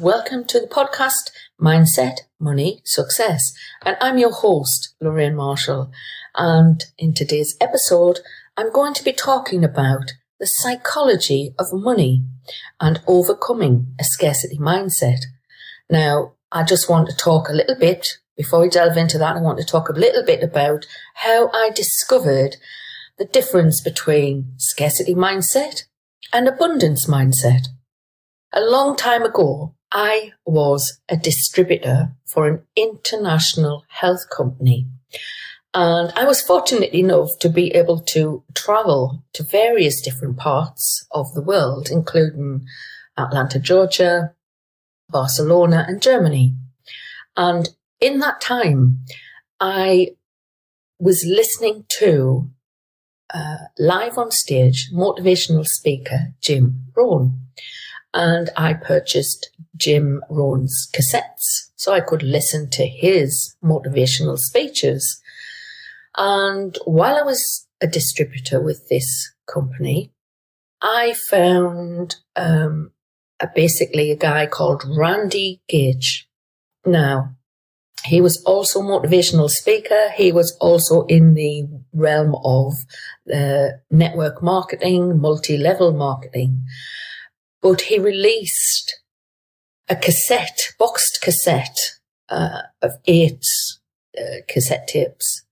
welcome to the podcast Mindset, Money, Success. And I'm your host, Loraine Marshall. And in today's episode, I'm going to be talking about the psychology of money and overcoming a scarcity mindset. Now, I just want to talk a little bit before we delve into that. I want to talk a little bit about how I discovered the difference between scarcity mindset and abundance mindset. A long time ago, I was a distributor for an international health company. And I was fortunate enough to be able to travel to various different parts of the world, including Atlanta, Georgia, Barcelona, and Germany. And in that time, I was listening to uh, live on stage motivational speaker Jim Rohn and I purchased Jim Rohn's cassettes so I could listen to his motivational speeches. And while I was a distributor with this company, I found um, a, basically a guy called Randy Gage. Now, he was also a motivational speaker. He was also in the realm of uh, network marketing, multi-level marketing but he released a cassette, boxed cassette uh, of eight uh, cassette tapes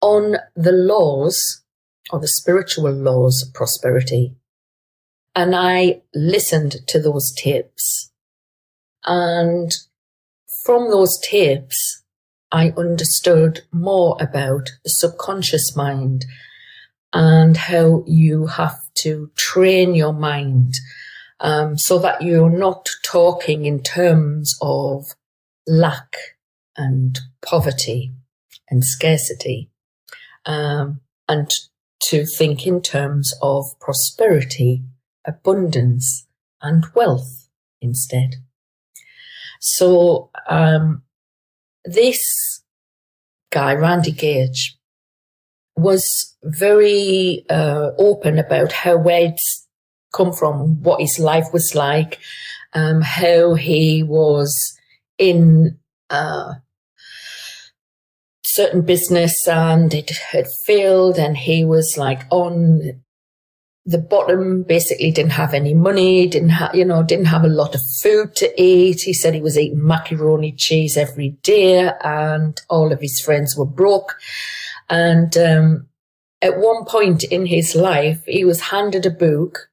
on the laws or the spiritual laws of prosperity. And I listened to those tapes. And from those tapes, I understood more about the subconscious mind and how you have to train your mind um, so that you're not talking in terms of lack and poverty and scarcity, um, and to think in terms of prosperity, abundance, and wealth instead. So, um, this guy, Randy Gage, was very uh, open about how Wed's come from, what his life was like, um, how he was in uh, certain business and it had failed, and he was like on the bottom, basically didn't have any money, didn't have, you know, didn't have a lot of food to eat. He said he was eating macaroni cheese every day and all of his friends were broke. And, um, at one point in his life, he was handed a book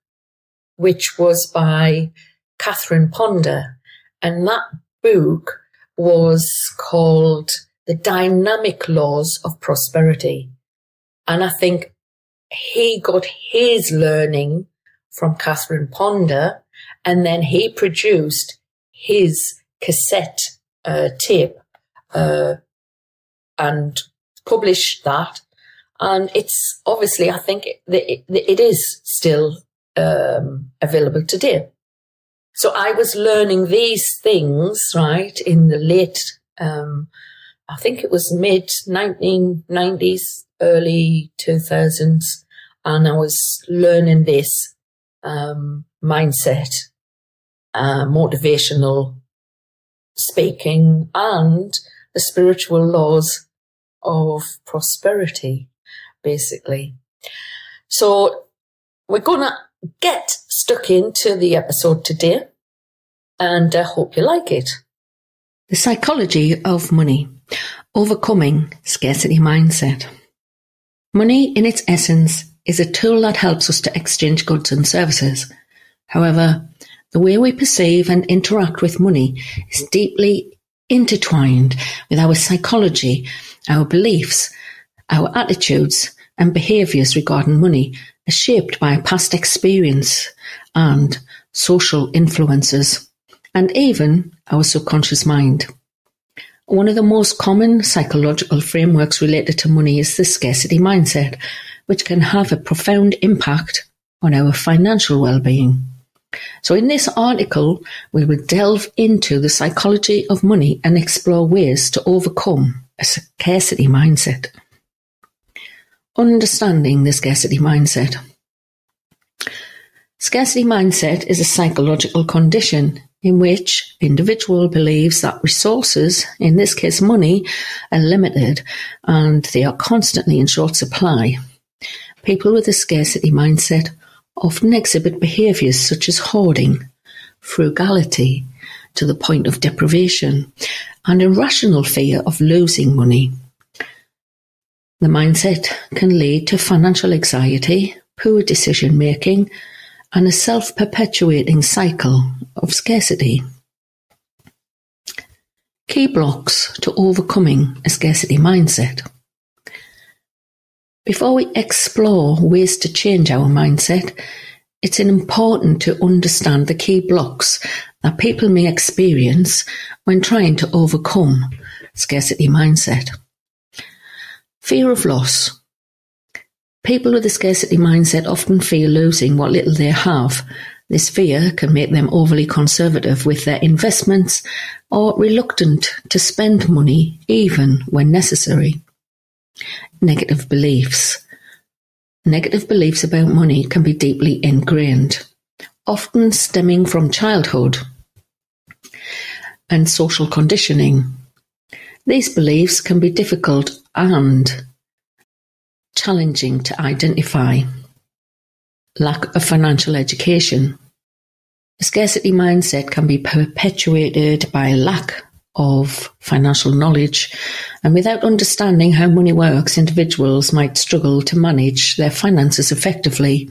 which was by Catherine Ponder. And that book was called The Dynamic Laws of Prosperity. And I think he got his learning from Catherine Ponder and then he produced his cassette uh, tape uh, and published that. And it's obviously, I think it, it, it is still um, available today. So I was learning these things, right, in the late, um, I think it was mid 1990s, early 2000s. And I was learning this, um, mindset, uh, motivational speaking and the spiritual laws of prosperity, basically. So we're going to get stuck into the episode today and I hope you like it. The psychology of money, overcoming scarcity mindset. Money in its essence is a tool that helps us to exchange goods and services. However, the way we perceive and interact with money is deeply intertwined with our psychology, our beliefs, our attitudes and behaviors regarding money shaped by past experience and social influences, and even our subconscious mind. One of the most common psychological frameworks related to money is the scarcity mindset, which can have a profound impact on our financial well-being. So in this article, we will delve into the psychology of money and explore ways to overcome a scarcity mindset. Understanding the scarcity mindset. Scarcity mindset is a psychological condition in which individual believes that resources, in this case money, are limited and they are constantly in short supply. People with a scarcity mindset often exhibit behaviors such as hoarding, frugality to the point of deprivation, and irrational fear of losing money. The mindset can lead to financial anxiety, poor decision making, and a self-perpetuating cycle of scarcity. Key blocks to overcoming a scarcity mindset. Before we explore ways to change our mindset, it's important to understand the key blocks that people may experience when trying to overcome scarcity mindset. Fear of loss. People with a scarcity mindset often fear losing what little they have. This fear can make them overly conservative with their investments or reluctant to spend money even when necessary. Negative beliefs. Negative beliefs about money can be deeply ingrained, often stemming from childhood and social conditioning. These beliefs can be difficult and challenging to identify. Lack of financial education. A scarcity mindset can be perpetuated by lack of financial knowledge, and without understanding how money works, individuals might struggle to manage their finances effectively.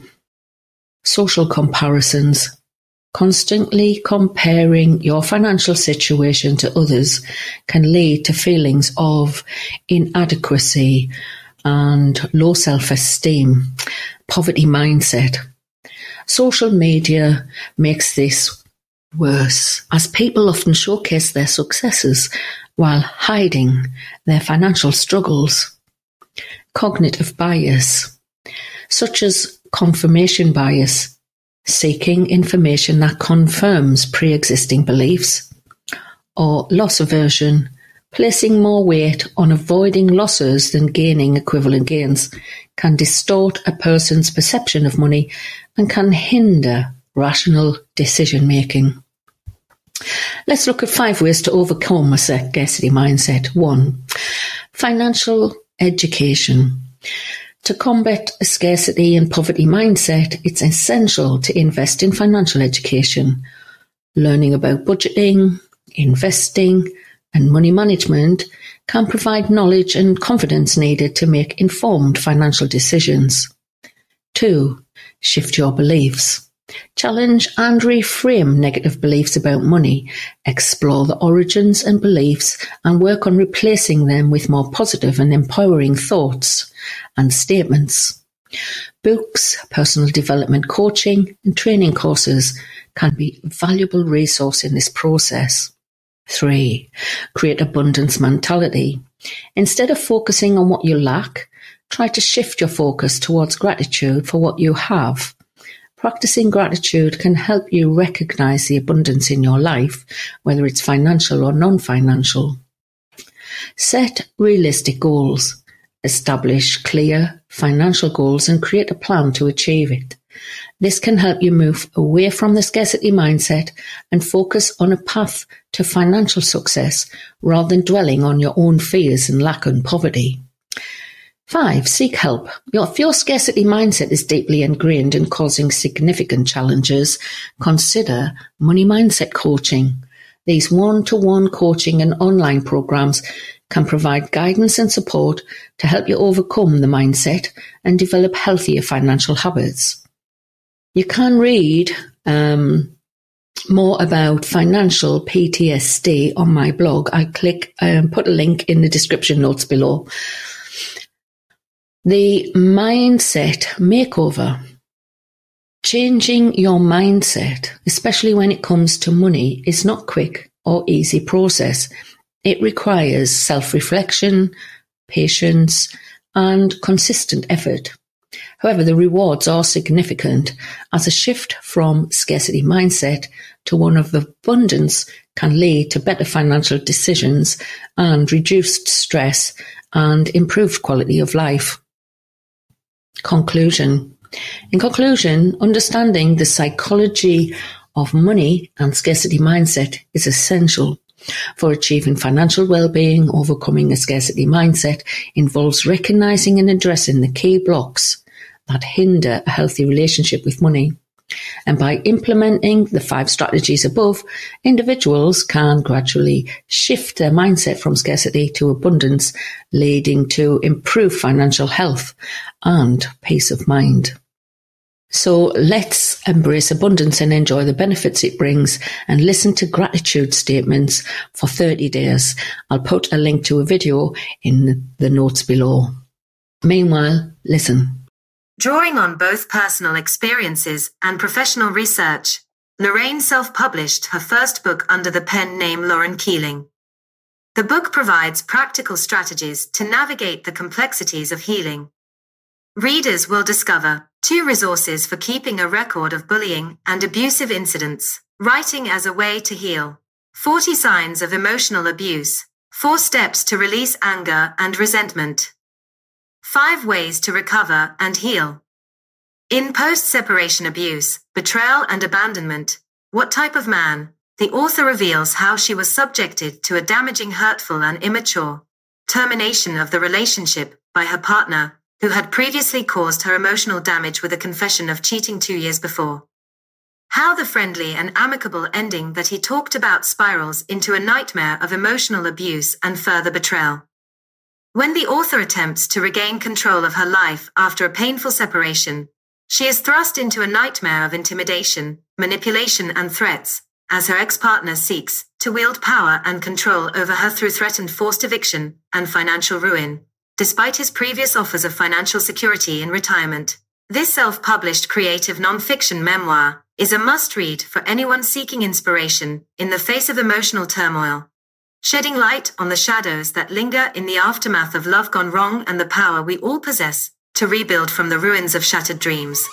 Social comparisons. Constantly comparing your financial situation to others can lead to feelings of inadequacy and low self-esteem, poverty mindset. Social media makes this worse, as people often showcase their successes while hiding their financial struggles. Cognitive bias, such as confirmation bias, seeking information that confirms pre-existing beliefs, or loss aversion, placing more weight on avoiding losses than gaining equivalent gains, can distort a person's perception of money and can hinder rational decision making. Let's look at five ways to overcome a scarcity mindset. One, financial education. To combat a scarcity and poverty mindset, it's essential to invest in financial education. Learning about budgeting, investing, and money management can provide knowledge and confidence needed to make informed financial decisions. Two, shift your beliefs. Challenge and reframe negative beliefs about money, explore the origins and beliefs, and work on replacing them with more positive and empowering thoughts and statements. Books, personal development coaching, and training courses can be a valuable resource in this process. Three, create abundance mentality. Instead of focusing on what you lack, try to shift your focus towards gratitude for what you have Practicing gratitude can help you recognize the abundance in your life, whether it's financial or non-financial. Set realistic goals. Establish clear financial goals and create a plan to achieve it. This can help you move away from the scarcity mindset and focus on a path to financial success rather than dwelling on your own fears and lack and poverty. Five, seek help. If your scarcity mindset is deeply ingrained and causing significant challenges, consider money mindset coaching. These one-to-one coaching and online programs can provide guidance and support to help you overcome the mindset and develop healthier financial habits. You can read um, more about financial PTSD on my blog. I click um, put a link in the description notes below. The mindset makeover. Changing your mindset, especially when it comes to money, is not quick or easy process. It requires self-reflection, patience, and consistent effort. However, the rewards are significant as a shift from scarcity mindset to one of abundance can lead to better financial decisions and reduced stress and improved quality of life. Conclusion. In conclusion, understanding the psychology of money and scarcity mindset is essential for achieving financial well-being. Overcoming a scarcity mindset involves recognizing and addressing the key blocks that hinder a healthy relationship with money. And by implementing the five strategies above, individuals can gradually shift their mindset from scarcity to abundance, leading to improved financial health and peace of mind. So let's embrace abundance and enjoy the benefits it brings and listen to gratitude statements for 30 days. I'll put a link to a video in the notes below. Meanwhile, listen. Drawing on both personal experiences and professional research, Loraine self-published her first book under the pen name Lauren Keeling. The book provides practical strategies to navigate the complexities of healing. Readers will discover two resources for keeping a record of bullying and abusive incidents, writing as a way to heal, 40 signs of emotional abuse, four steps to release anger and resentment, Five ways to recover and heal. In post-separation abuse, betrayal and abandonment, what type of man? The author reveals how she was subjected to a damaging, hurtful and immature termination of the relationship by her partner, who had previously caused her emotional damage with a confession of cheating two years before. How the friendly and amicable ending that he talked about spirals into a nightmare of emotional abuse and further betrayal. When the author attempts to regain control of her life after a painful separation, she is thrust into a nightmare of intimidation, manipulation, and threats as her ex-partner seeks to wield power and control over her through threatened forced eviction and financial ruin. Despite his previous offers of financial security in retirement, this self-published creative non-fiction memoir is a must-read for anyone seeking inspiration in the face of emotional turmoil shedding light on the shadows that linger in the aftermath of love gone wrong and the power we all possess to rebuild from the ruins of shattered dreams.